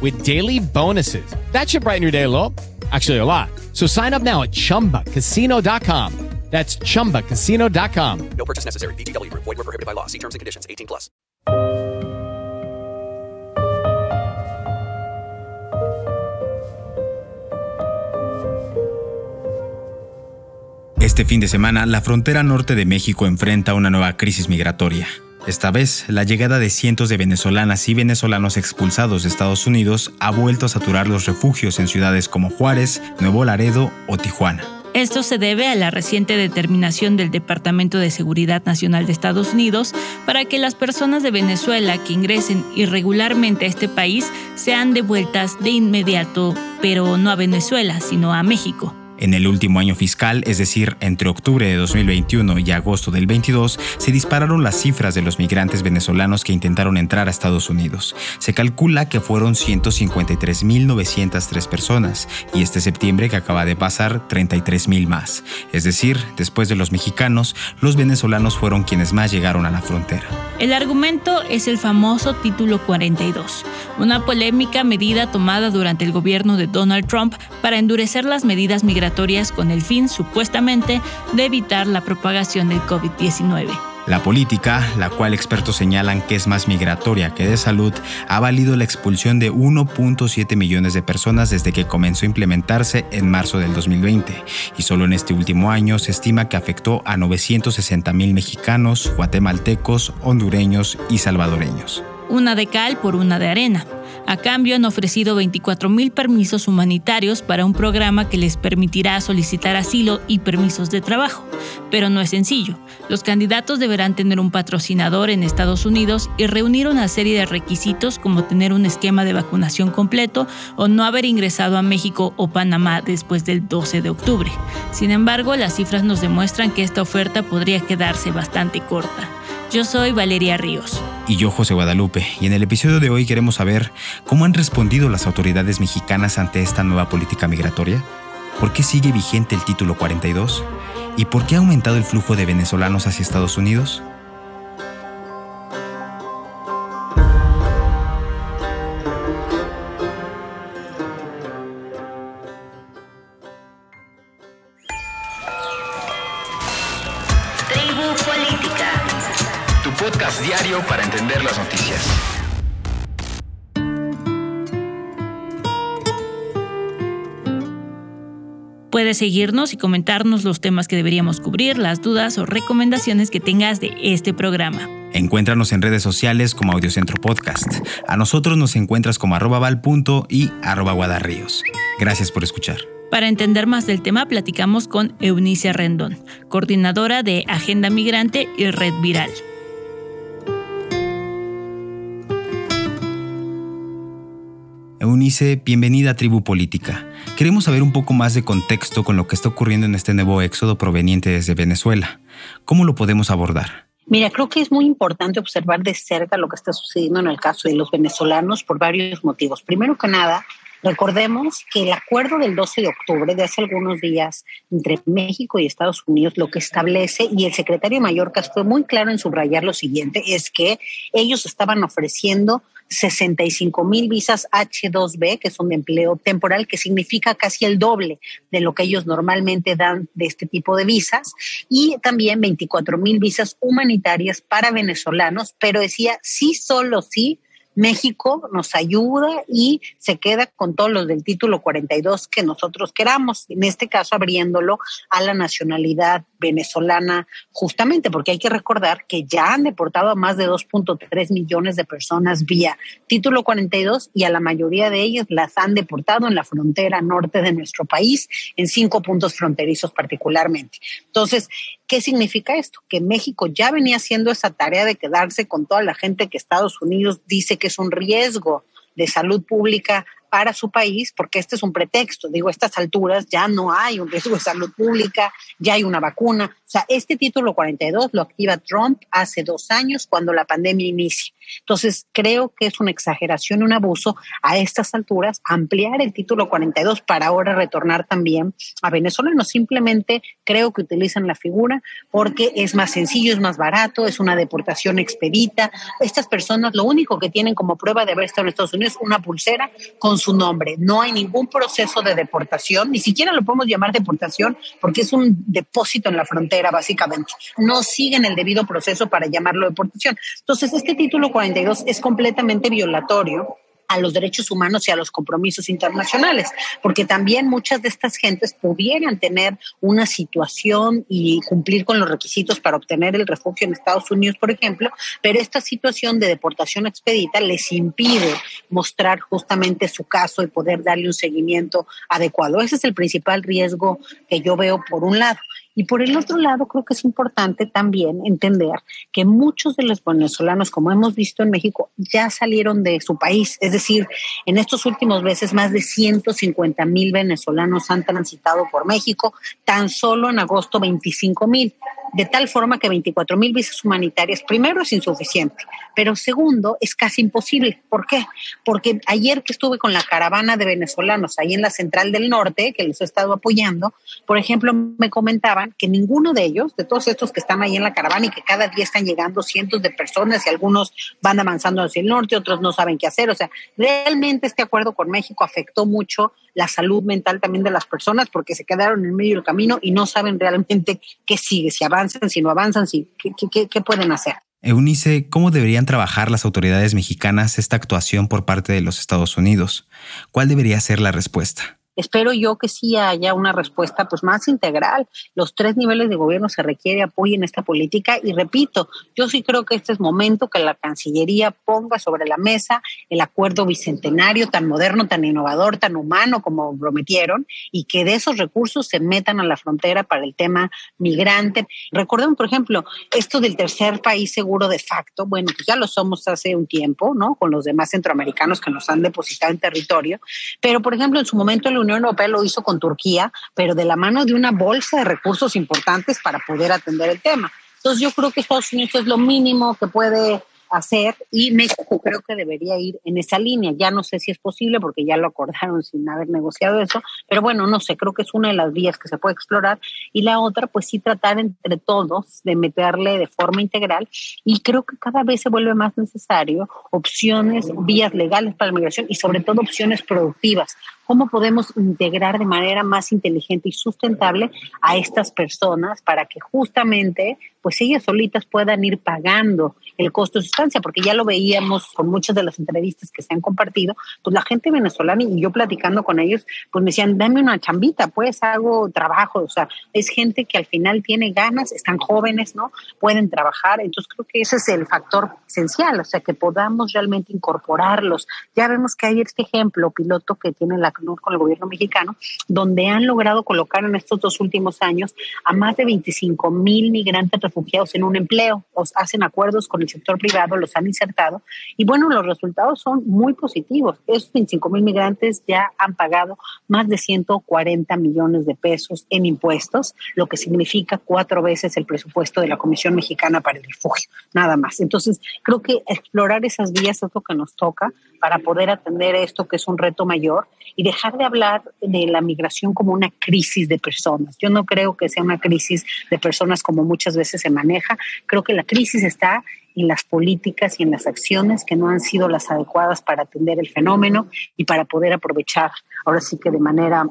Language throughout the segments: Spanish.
with daily bonuses. That should brighten your day a little. Actually, a lot. So sign up now at chumbacasino.com. That's chumbacasino.com. No purchase necessary. VGW Group. Void were prohibited by law. See terms and conditions. 18 plus. Este fin de semana, la frontera norte de México enfrenta una nueva crisis migratoria. Esta vez, la llegada de cientos de venezolanas y venezolanos expulsados de Estados Unidos ha vuelto a saturar los refugios en ciudades como Juárez, Nuevo Laredo o Tijuana. Esto se debe a la reciente determinación del Departamento de Seguridad Nacional de Estados Unidos para que las personas de Venezuela que ingresen irregularmente a este país sean devueltas de inmediato, pero no a Venezuela, sino a México. En el último año fiscal, es decir, entre octubre de 2021 y agosto del 22, se dispararon las cifras de los migrantes venezolanos que intentaron entrar a Estados Unidos. Se calcula que fueron 153.903 personas y este septiembre que acaba de pasar 33.000 más. Es decir, después de los mexicanos, los venezolanos fueron quienes más llegaron a la frontera. El argumento es el famoso Título 42, una polémica medida tomada durante el gobierno de Donald Trump para endurecer las medidas migratorias con el fin, supuestamente, de evitar la propagación del COVID-19. La política, la cual expertos señalan que es más migratoria que de salud, ha valido la expulsión de 1.7 millones de personas desde que comenzó a implementarse en marzo del 2020, y solo en este último año se estima que afectó a 960 mil mexicanos, guatemaltecos, hondureños y salvadoreños. Una de cal por una de arena. A cambio han ofrecido 24 mil permisos humanitarios para un programa que les permitirá solicitar asilo y permisos de trabajo. Pero no es sencillo. Los candidatos deberán tener un patrocinador en Estados Unidos y reunir una serie de requisitos como tener un esquema de vacunación completo o no haber ingresado a México o Panamá después del 12 de octubre. Sin embargo, las cifras nos demuestran que esta oferta podría quedarse bastante corta. Yo soy Valeria Ríos. Y yo, José Guadalupe, y en el episodio de hoy queremos saber cómo han respondido las autoridades mexicanas ante esta nueva política migratoria, por qué sigue vigente el título 42 y por qué ha aumentado el flujo de venezolanos hacia Estados Unidos. Para entender las noticias. Puedes seguirnos y comentarnos los temas que deberíamos cubrir, las dudas o recomendaciones que tengas de este programa. Encuéntranos en redes sociales como Audiocentro Podcast. A nosotros nos encuentras como arroba val.punto y arroba guadarríos. Gracias por escuchar. Para entender más del tema, platicamos con Eunice Rendón, coordinadora de Agenda Migrante y Red Viral. Eunice, bienvenida Tribu Política. Queremos saber un poco más de contexto con lo que está ocurriendo en este nuevo éxodo proveniente desde Venezuela. ¿Cómo lo podemos abordar? Mira, creo que es muy importante observar de cerca lo que está sucediendo en el caso de los venezolanos por varios motivos. Primero que nada, recordemos que el acuerdo del 12 de octubre de hace algunos días entre México y Estados Unidos lo que establece, y el secretario Mallorcas fue muy claro en subrayar lo siguiente, es que ellos estaban ofreciendo 65 mil visas H2B, que son de empleo temporal, que significa casi el doble de lo que ellos normalmente dan de este tipo de visas, y también 24 mil visas humanitarias para venezolanos, pero decía sí, solo sí México nos ayuda y se queda con todos los del título 42 que nosotros queramos, en este caso abriéndolo a la nacionalidad venezolana, justamente porque hay que recordar que ya han deportado a más de 2.3 millones de personas vía título 42 y a la mayoría de ellas las han deportado en la frontera norte de nuestro país, en cinco puntos fronterizos particularmente. Entonces, ¿qué significa esto? Que México ya venía haciendo esa tarea de quedarse con toda la gente que Estados Unidos dice que es un riesgo de salud pública para su país, porque este es un pretexto. Digo, a estas alturas ya no hay un riesgo de salud pública, ya hay una vacuna. O sea, este título 42 lo activa Trump hace dos años cuando la pandemia inicia. Entonces, creo que es una exageración un abuso a estas alturas ampliar el título 42 para ahora retornar también a Venezuela. No simplemente creo que utilizan la figura porque es más sencillo, es más barato, es una deportación expedita. Estas personas lo único que tienen como prueba de haber estado en Estados Unidos una pulsera con su nombre. No hay ningún proceso de deportación, ni siquiera lo podemos llamar deportación porque es un depósito en la frontera, básicamente. No siguen el debido proceso para llamarlo deportación. Entonces, este título 42 es completamente violatorio a los derechos humanos y a los compromisos internacionales, porque también muchas de estas gentes pudieran tener una situación y cumplir con los requisitos para obtener el refugio en Estados Unidos, por ejemplo, pero esta situación de deportación expedita les impide mostrar justamente su caso y poder darle un seguimiento adecuado. Ese es el principal riesgo que yo veo por un lado. Y por el otro lado, creo que es importante también entender que muchos de los venezolanos, como hemos visto en México, ya salieron de su país. Es decir, en estos últimos meses, más de 150 mil venezolanos han transitado por México, tan solo en agosto 25 mil de tal forma que 24 mil visas humanitarias, primero, es insuficiente, pero segundo, es casi imposible. ¿Por qué? Porque ayer que estuve con la caravana de venezolanos ahí en la Central del Norte, que les he estado apoyando, por ejemplo, me comentaban que ninguno de ellos, de todos estos que están ahí en la caravana y que cada día están llegando cientos de personas y algunos van avanzando hacia el norte, otros no saben qué hacer, o sea, realmente este acuerdo con México afectó mucho la salud mental también de las personas porque se quedaron en medio del camino y no saben realmente qué sigue, si avanzan, si no avanzan, si, qué, qué, qué pueden hacer. Eunice, ¿cómo deberían trabajar las autoridades mexicanas esta actuación por parte de los Estados Unidos? ¿Cuál debería ser la respuesta? Espero yo que sí haya una respuesta pues más integral. Los tres niveles de gobierno se requiere apoyo en esta política y repito, yo sí creo que este es momento que la Cancillería ponga sobre la mesa el acuerdo bicentenario tan moderno, tan innovador, tan humano como prometieron y que de esos recursos se metan a la frontera para el tema migrante. Recordemos, por ejemplo, esto del tercer país seguro de facto, bueno, pues ya lo somos hace un tiempo, ¿no? Con los demás centroamericanos que nos han depositado en territorio, pero por ejemplo, en su momento el Unión Europea lo hizo con Turquía, pero de la mano de una bolsa de recursos importantes para poder atender el tema. Entonces yo creo que Estados Unidos es lo mínimo que puede hacer y México creo que debería ir en esa línea. Ya no sé si es posible porque ya lo acordaron sin haber negociado eso, pero bueno, no sé, creo que es una de las vías que se puede explorar y la otra, pues sí tratar entre todos de meterle de forma integral y creo que cada vez se vuelve más necesario opciones, vías legales para la migración y sobre todo opciones productivas. ¿Cómo podemos integrar de manera más inteligente y sustentable a estas personas para que justamente pues ellas solitas puedan ir pagando el costo de su estancia, porque ya lo veíamos con muchas de las entrevistas que se han compartido, pues la gente venezolana y yo platicando con ellos, pues me decían, dame una chambita, pues hago trabajo, o sea, es gente que al final tiene ganas, están jóvenes, ¿no? Pueden trabajar, entonces creo que ese es el factor esencial, o sea, que podamos realmente incorporarlos. Ya vemos que hay este ejemplo piloto que tiene la Con el gobierno mexicano, donde han logrado colocar en estos dos últimos años a más de 25 mil migrantes refugiados en un empleo, o hacen acuerdos con el sector privado, los han insertado y bueno, los resultados son muy positivos. Esos 25 mil migrantes ya han pagado más de 140 millones de pesos en impuestos, lo que significa cuatro veces el presupuesto de la Comisión Mexicana para el Refugio, nada más. Entonces, creo que explorar esas vías es lo que nos toca para poder atender esto que es un reto mayor y dejar de hablar de la migración como una crisis de personas. Yo no creo que sea una crisis de personas como muchas veces se maneja. Creo que la crisis está en las políticas y en las acciones que no han sido las adecuadas para atender el fenómeno y para poder aprovechar ahora sí que de manera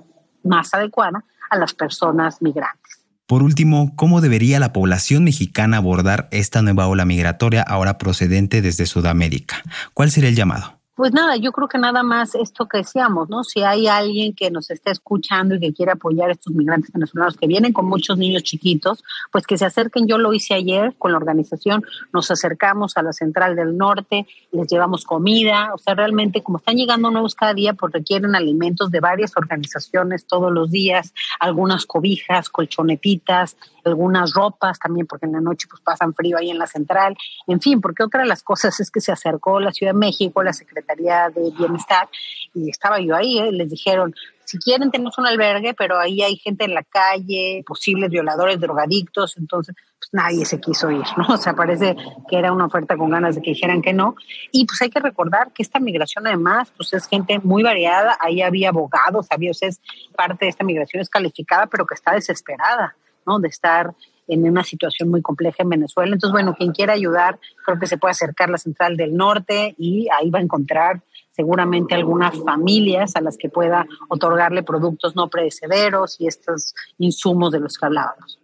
más adecuada a las personas migrantes. Por último, ¿cómo debería la población mexicana abordar esta nueva ola migratoria ahora procedente desde Sudamérica? ¿Cuál sería el llamado? Pues nada, yo creo que nada más esto que decíamos, ¿no? Si hay alguien que nos está escuchando y que quiere apoyar a estos migrantes venezolanos que vienen con muchos niños chiquitos, pues que se acerquen. Yo lo hice ayer con la organización, nos acercamos a la Central del Norte, les llevamos comida, o sea, realmente como están llegando nuevos cada día, pues requieren alimentos de varias organizaciones todos los días, algunas cobijas, colchonetitas, algunas ropas también, porque en la noche pues pasan frío ahí en la central, en fin, porque otra de las cosas es que se acercó la Ciudad de México, la Secretaría de Bienestar, y estaba yo ahí, ¿eh? les dijeron, si quieren tenemos un albergue, pero ahí hay gente en la calle, posibles violadores, drogadictos, entonces pues nadie se quiso ir, ¿no? O sea, parece que era una oferta con ganas de que dijeran que no. Y pues hay que recordar que esta migración además, pues es gente muy variada, ahí había abogados, había, o sea, parte de esta migración es calificada, pero que está desesperada. De estar en una situación muy compleja en Venezuela. Entonces, bueno, quien quiera ayudar, creo que se puede acercar a la Central del Norte y ahí va a encontrar seguramente algunas familias a las que pueda otorgarle productos no predecederos y estos insumos de los que hablábamos.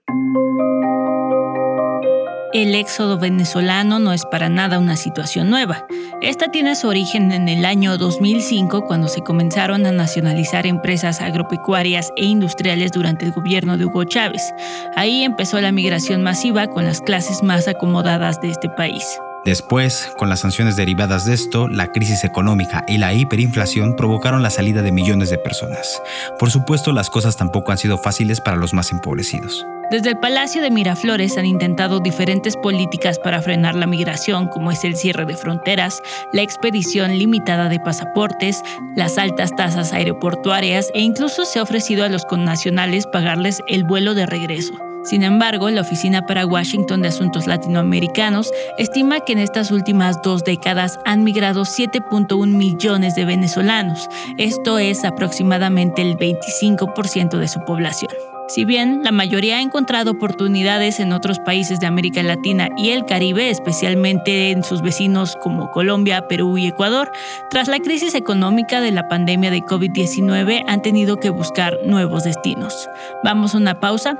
El éxodo venezolano no es para nada una situación nueva. Esta tiene su origen en el año 2005 cuando se comenzaron a nacionalizar empresas agropecuarias e industriales durante el gobierno de Hugo Chávez. Ahí empezó la migración masiva con las clases más acomodadas de este país. Después, con las sanciones derivadas de esto, la crisis económica y la hiperinflación provocaron la salida de millones de personas. Por supuesto, las cosas tampoco han sido fáciles para los más empobrecidos. Desde el Palacio de Miraflores han intentado diferentes políticas para frenar la migración, como es el cierre de fronteras, la expedición limitada de pasaportes, las altas tasas aeroportuarias e incluso se ha ofrecido a los connacionales pagarles el vuelo de regreso. Sin embargo, la Oficina para Washington de Asuntos Latinoamericanos estima que en estas últimas dos décadas han migrado 7.1 millones de venezolanos. Esto es aproximadamente el 25% de su población. Si bien la mayoría ha encontrado oportunidades en otros países de América Latina y el Caribe, especialmente en sus vecinos como Colombia, Perú y Ecuador, tras la crisis económica de la pandemia de COVID-19 han tenido que buscar nuevos destinos. Vamos a una pausa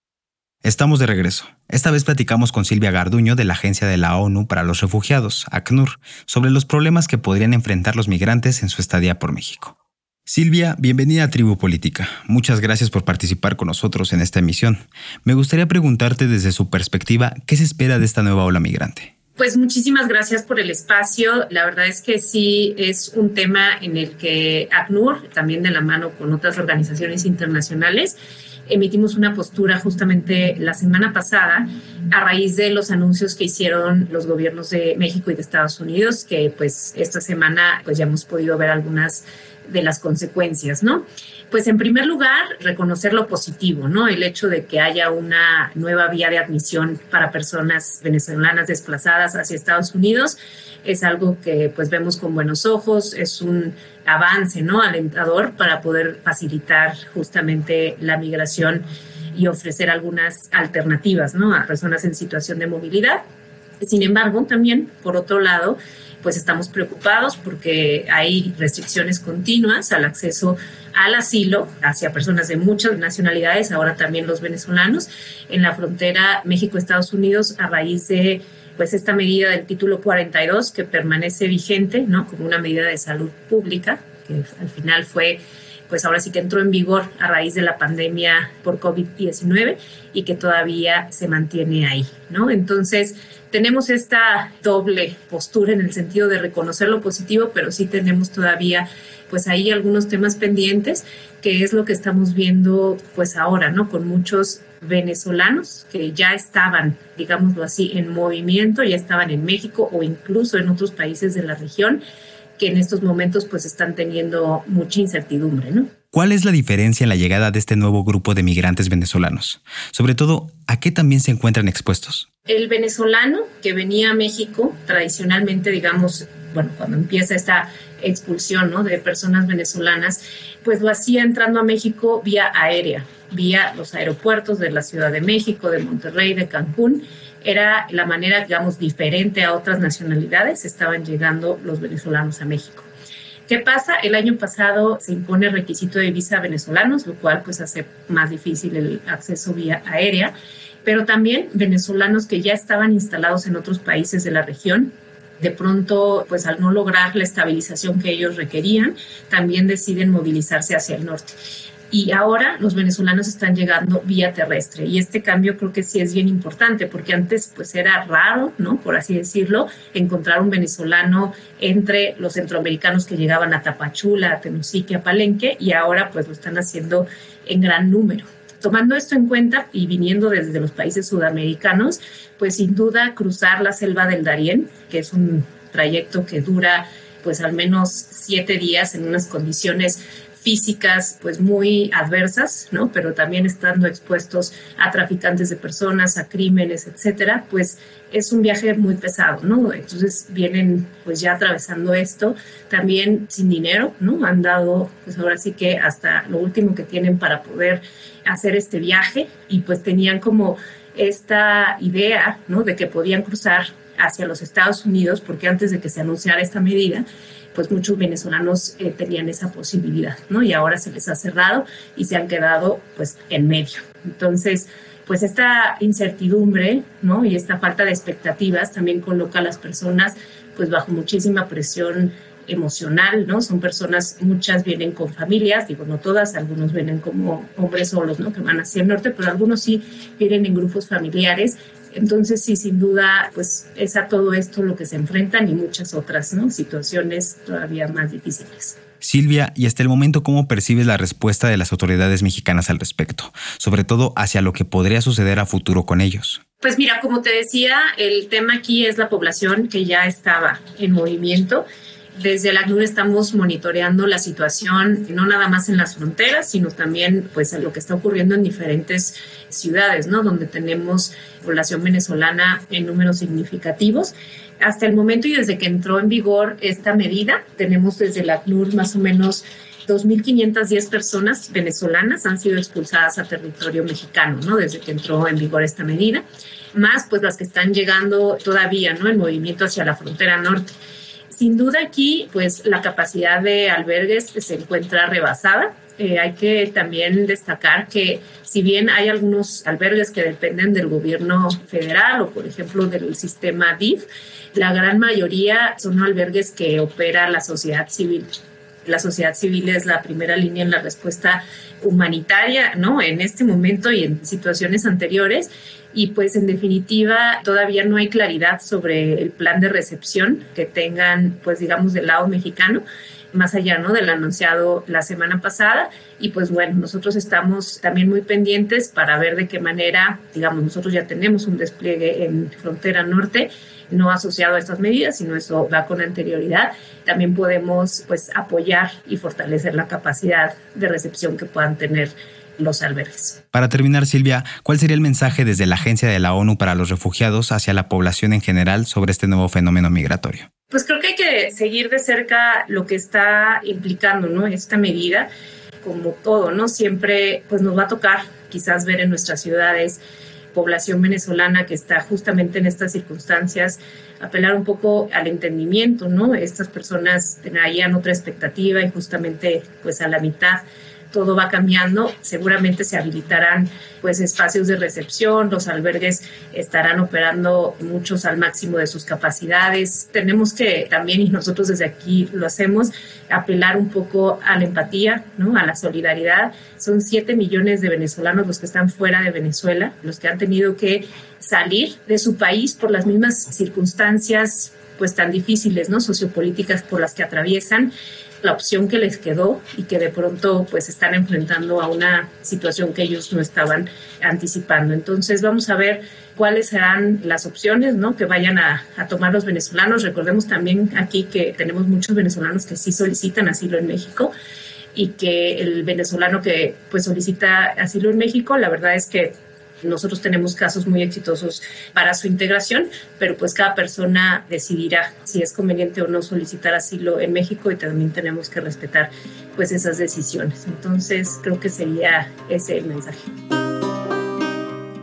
Estamos de regreso. Esta vez platicamos con Silvia Garduño de la Agencia de la ONU para los Refugiados, ACNUR, sobre los problemas que podrían enfrentar los migrantes en su estadía por México. Silvia, bienvenida a Tribu Política. Muchas gracias por participar con nosotros en esta emisión. Me gustaría preguntarte desde su perspectiva, ¿qué se espera de esta nueva ola migrante? Pues muchísimas gracias por el espacio. La verdad es que sí es un tema en el que ACNUR, también de la mano con otras organizaciones internacionales, emitimos una postura justamente la semana pasada a raíz de los anuncios que hicieron los gobiernos de México y de Estados Unidos, que pues esta semana pues ya hemos podido ver algunas de las consecuencias, ¿no? Pues en primer lugar, reconocer lo positivo, ¿no? El hecho de que haya una nueva vía de admisión para personas venezolanas desplazadas hacia Estados Unidos es algo que pues vemos con buenos ojos, es un avance, ¿no? Alentador para poder facilitar justamente la migración y ofrecer algunas alternativas, ¿no? A personas en situación de movilidad. Sin embargo, también, por otro lado, pues estamos preocupados porque hay restricciones continuas al acceso al asilo hacia personas de muchas nacionalidades, ahora también los venezolanos, en la frontera México-Estados Unidos a raíz de pues esta medida del título 42 que permanece vigente, ¿no? Como una medida de salud pública, que al final fue pues ahora sí que entró en vigor a raíz de la pandemia por COVID-19 y que todavía se mantiene ahí, ¿no? Entonces, tenemos esta doble postura en el sentido de reconocer lo positivo, pero sí tenemos todavía pues ahí algunos temas pendientes, que es lo que estamos viendo pues ahora, ¿no? Con muchos venezolanos que ya estaban, digámoslo así, en movimiento, ya estaban en México o incluso en otros países de la región que en estos momentos pues están teniendo mucha incertidumbre, ¿no? ¿Cuál es la diferencia en la llegada de este nuevo grupo de migrantes venezolanos? Sobre todo, ¿a qué también se encuentran expuestos? El venezolano que venía a México, tradicionalmente, digamos, bueno, cuando empieza esta expulsión de personas venezolanas, pues lo hacía entrando a México vía aérea, vía los aeropuertos de la Ciudad de México, de Monterrey, de Cancún. Era la manera, digamos, diferente a otras nacionalidades, estaban llegando los venezolanos a México. ¿Qué pasa? El año pasado se impone requisito de visa a venezolanos, lo cual pues hace más difícil el acceso vía aérea, pero también venezolanos que ya estaban instalados en otros países de la región, de pronto, pues al no lograr la estabilización que ellos requerían, también deciden movilizarse hacia el norte y ahora los venezolanos están llegando vía terrestre y este cambio creo que sí es bien importante porque antes pues era raro, ¿no? Por así decirlo, encontrar un venezolano entre los centroamericanos que llegaban a Tapachula, a Tenosique, a Palenque y ahora pues lo están haciendo en gran número. Tomando esto en cuenta y viniendo desde los países sudamericanos, pues sin duda cruzar la selva del Darién, que es un trayecto que dura pues al menos siete días en unas condiciones físicas pues muy adversas, ¿no? Pero también estando expuestos a traficantes de personas, a crímenes, etcétera, pues es un viaje muy pesado, ¿no? Entonces vienen pues ya atravesando esto, también sin dinero, ¿no? Han dado pues ahora sí que hasta lo último que tienen para poder hacer este viaje y pues tenían como esta idea, ¿no? De que podían cruzar hacia los Estados Unidos, porque antes de que se anunciara esta medida, pues muchos venezolanos eh, tenían esa posibilidad, ¿no? Y ahora se les ha cerrado y se han quedado pues en medio. Entonces, pues esta incertidumbre, ¿no? Y esta falta de expectativas también coloca a las personas pues bajo muchísima presión emocional, ¿no? Son personas, muchas vienen con familias, digo, no todas, algunos vienen como hombres solos, ¿no? Que van hacia el norte, pero algunos sí vienen en grupos familiares entonces, sí, sin duda, pues es a todo esto lo que se enfrentan y muchas otras ¿no? situaciones todavía más difíciles. Silvia, y hasta el momento, ¿cómo percibes la respuesta de las autoridades mexicanas al respecto? Sobre todo hacia lo que podría suceder a futuro con ellos. Pues mira, como te decía, el tema aquí es la población que ya estaba en movimiento desde la ACNUR estamos monitoreando la situación, no nada más en las fronteras, sino también pues lo que está ocurriendo en diferentes ciudades, ¿no? Donde tenemos población venezolana en números significativos. Hasta el momento y desde que entró en vigor esta medida, tenemos desde la ACNUR más o menos 2.510 personas venezolanas han sido expulsadas a territorio mexicano, ¿no? Desde que entró en vigor esta medida, más pues las que están llegando todavía, ¿no? En movimiento hacia la frontera norte. Sin duda aquí, pues la capacidad de albergues se encuentra rebasada. Eh, hay que también destacar que si bien hay algunos albergues que dependen del gobierno federal o, por ejemplo, del sistema DIF, la gran mayoría son albergues que opera la sociedad civil. La sociedad civil es la primera línea en la respuesta humanitaria, ¿no? En este momento y en situaciones anteriores y pues en definitiva todavía no hay claridad sobre el plan de recepción que tengan pues digamos del lado mexicano más allá ¿no? del anunciado la semana pasada. Y pues bueno, nosotros estamos también muy pendientes para ver de qué manera, digamos, nosotros ya tenemos un despliegue en frontera norte, no asociado a estas medidas, sino eso va con anterioridad. También podemos pues apoyar y fortalecer la capacidad de recepción que puedan tener los albergues. Para terminar, Silvia, ¿cuál sería el mensaje desde la Agencia de la ONU para los Refugiados hacia la población en general sobre este nuevo fenómeno migratorio? Pues creo que hay que seguir de cerca lo que está implicando ¿no? esta medida, como todo, ¿no? Siempre pues nos va a tocar quizás ver en nuestras ciudades población venezolana que está justamente en estas circunstancias, apelar un poco al entendimiento, ¿no? Estas personas tenían otra expectativa y justamente pues a la mitad todo va cambiando, seguramente se habilitarán pues espacios de recepción, los albergues estarán operando muchos al máximo de sus capacidades. Tenemos que también, y nosotros desde aquí lo hacemos, apelar un poco a la empatía, ¿no? a la solidaridad. Son 7 millones de venezolanos los que están fuera de Venezuela, los que han tenido que salir de su país por las mismas circunstancias pues tan difíciles, ¿no? sociopolíticas por las que atraviesan la opción que les quedó y que de pronto pues están enfrentando a una situación que ellos no estaban anticipando. Entonces vamos a ver cuáles serán las opciones ¿no? que vayan a, tomar los venezolanos. Recordemos también aquí que tenemos muchos venezolanos que sí solicitan asilo en México y que el venezolano que pues solicita asilo en México, la verdad es que nosotros tenemos casos muy exitosos para su integración, pero pues cada persona decidirá si es conveniente o no solicitar asilo en México y también tenemos que respetar pues esas decisiones. Entonces creo que sería ese el mensaje.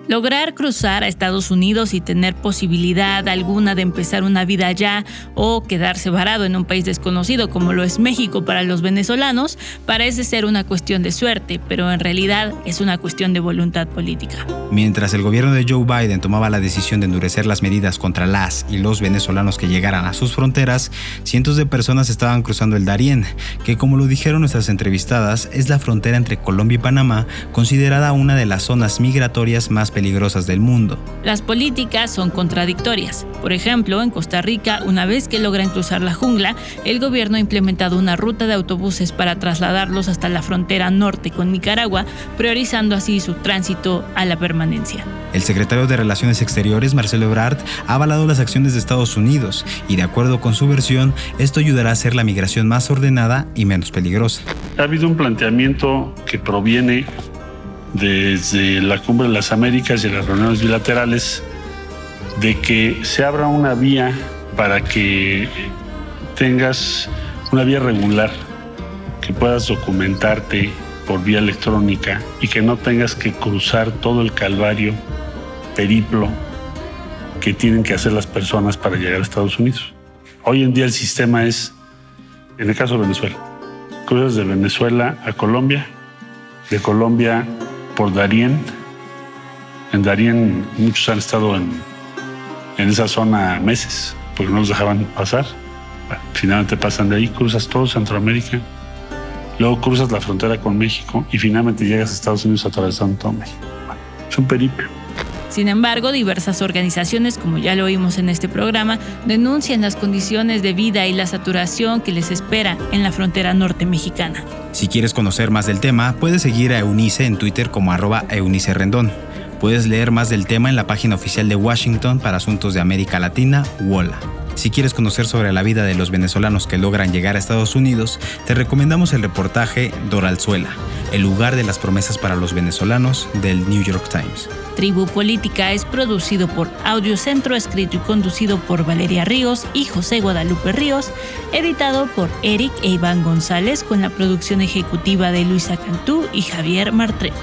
Lograr cruzar a Estados Unidos y tener posibilidad alguna de empezar una vida allá o quedarse varado en un país desconocido como lo es México para los venezolanos parece ser una cuestión de suerte, pero en realidad es una cuestión de voluntad política. Mientras el gobierno de Joe Biden tomaba la decisión de endurecer las medidas contra las y los venezolanos que llegaran a sus fronteras, cientos de personas estaban cruzando el Darién, que como lo dijeron nuestras entrevistadas, es la frontera entre Colombia y Panamá, considerada una de las zonas migratorias más peligrosas del mundo. Las políticas son contradictorias. Por ejemplo, en Costa Rica, una vez que logran cruzar la jungla, el gobierno ha implementado una ruta de autobuses para trasladarlos hasta la frontera norte con Nicaragua, priorizando así su tránsito a la permanencia. El secretario de Relaciones Exteriores, Marcelo Ebrard, ha avalado las acciones de Estados Unidos y, de acuerdo con su versión, esto ayudará a hacer la migración más ordenada y menos peligrosa. Ha habido un planteamiento que proviene desde la Cumbre de las Américas y las reuniones bilaterales de que se abra una vía para que tengas una vía regular, que puedas documentarte por vía electrónica y que no tengas que cruzar todo el calvario, periplo que tienen que hacer las personas para llegar a Estados Unidos. Hoy en día el sistema es, en el caso de Venezuela, cruzas de Venezuela a Colombia, de Colombia por Darién. En Darién muchos han estado en, en esa zona meses porque no los dejaban pasar. Finalmente pasan de ahí, cruzas todo Centroamérica, luego cruzas la frontera con México y finalmente llegas a Estados Unidos atravesando todo México. Es un periplo. Sin embargo, diversas organizaciones, como ya lo oímos en este programa, denuncian las condiciones de vida y la saturación que les espera en la frontera norte mexicana. Si quieres conocer más del tema, puedes seguir a Eunice en Twitter como arroba Eunice Rendón. Puedes leer más del tema en la página oficial de Washington para Asuntos de América Latina, WOLA. Si quieres conocer sobre la vida de los venezolanos que logran llegar a Estados Unidos, te recomendamos el reportaje Doralzuela, el lugar de las promesas para los venezolanos del New York Times. Tribu Política es producido por Audio Centro, escrito y conducido por Valeria Ríos y José Guadalupe Ríos, editado por Eric e Iván González con la producción ejecutiva de Luisa Cantú y Javier Martret.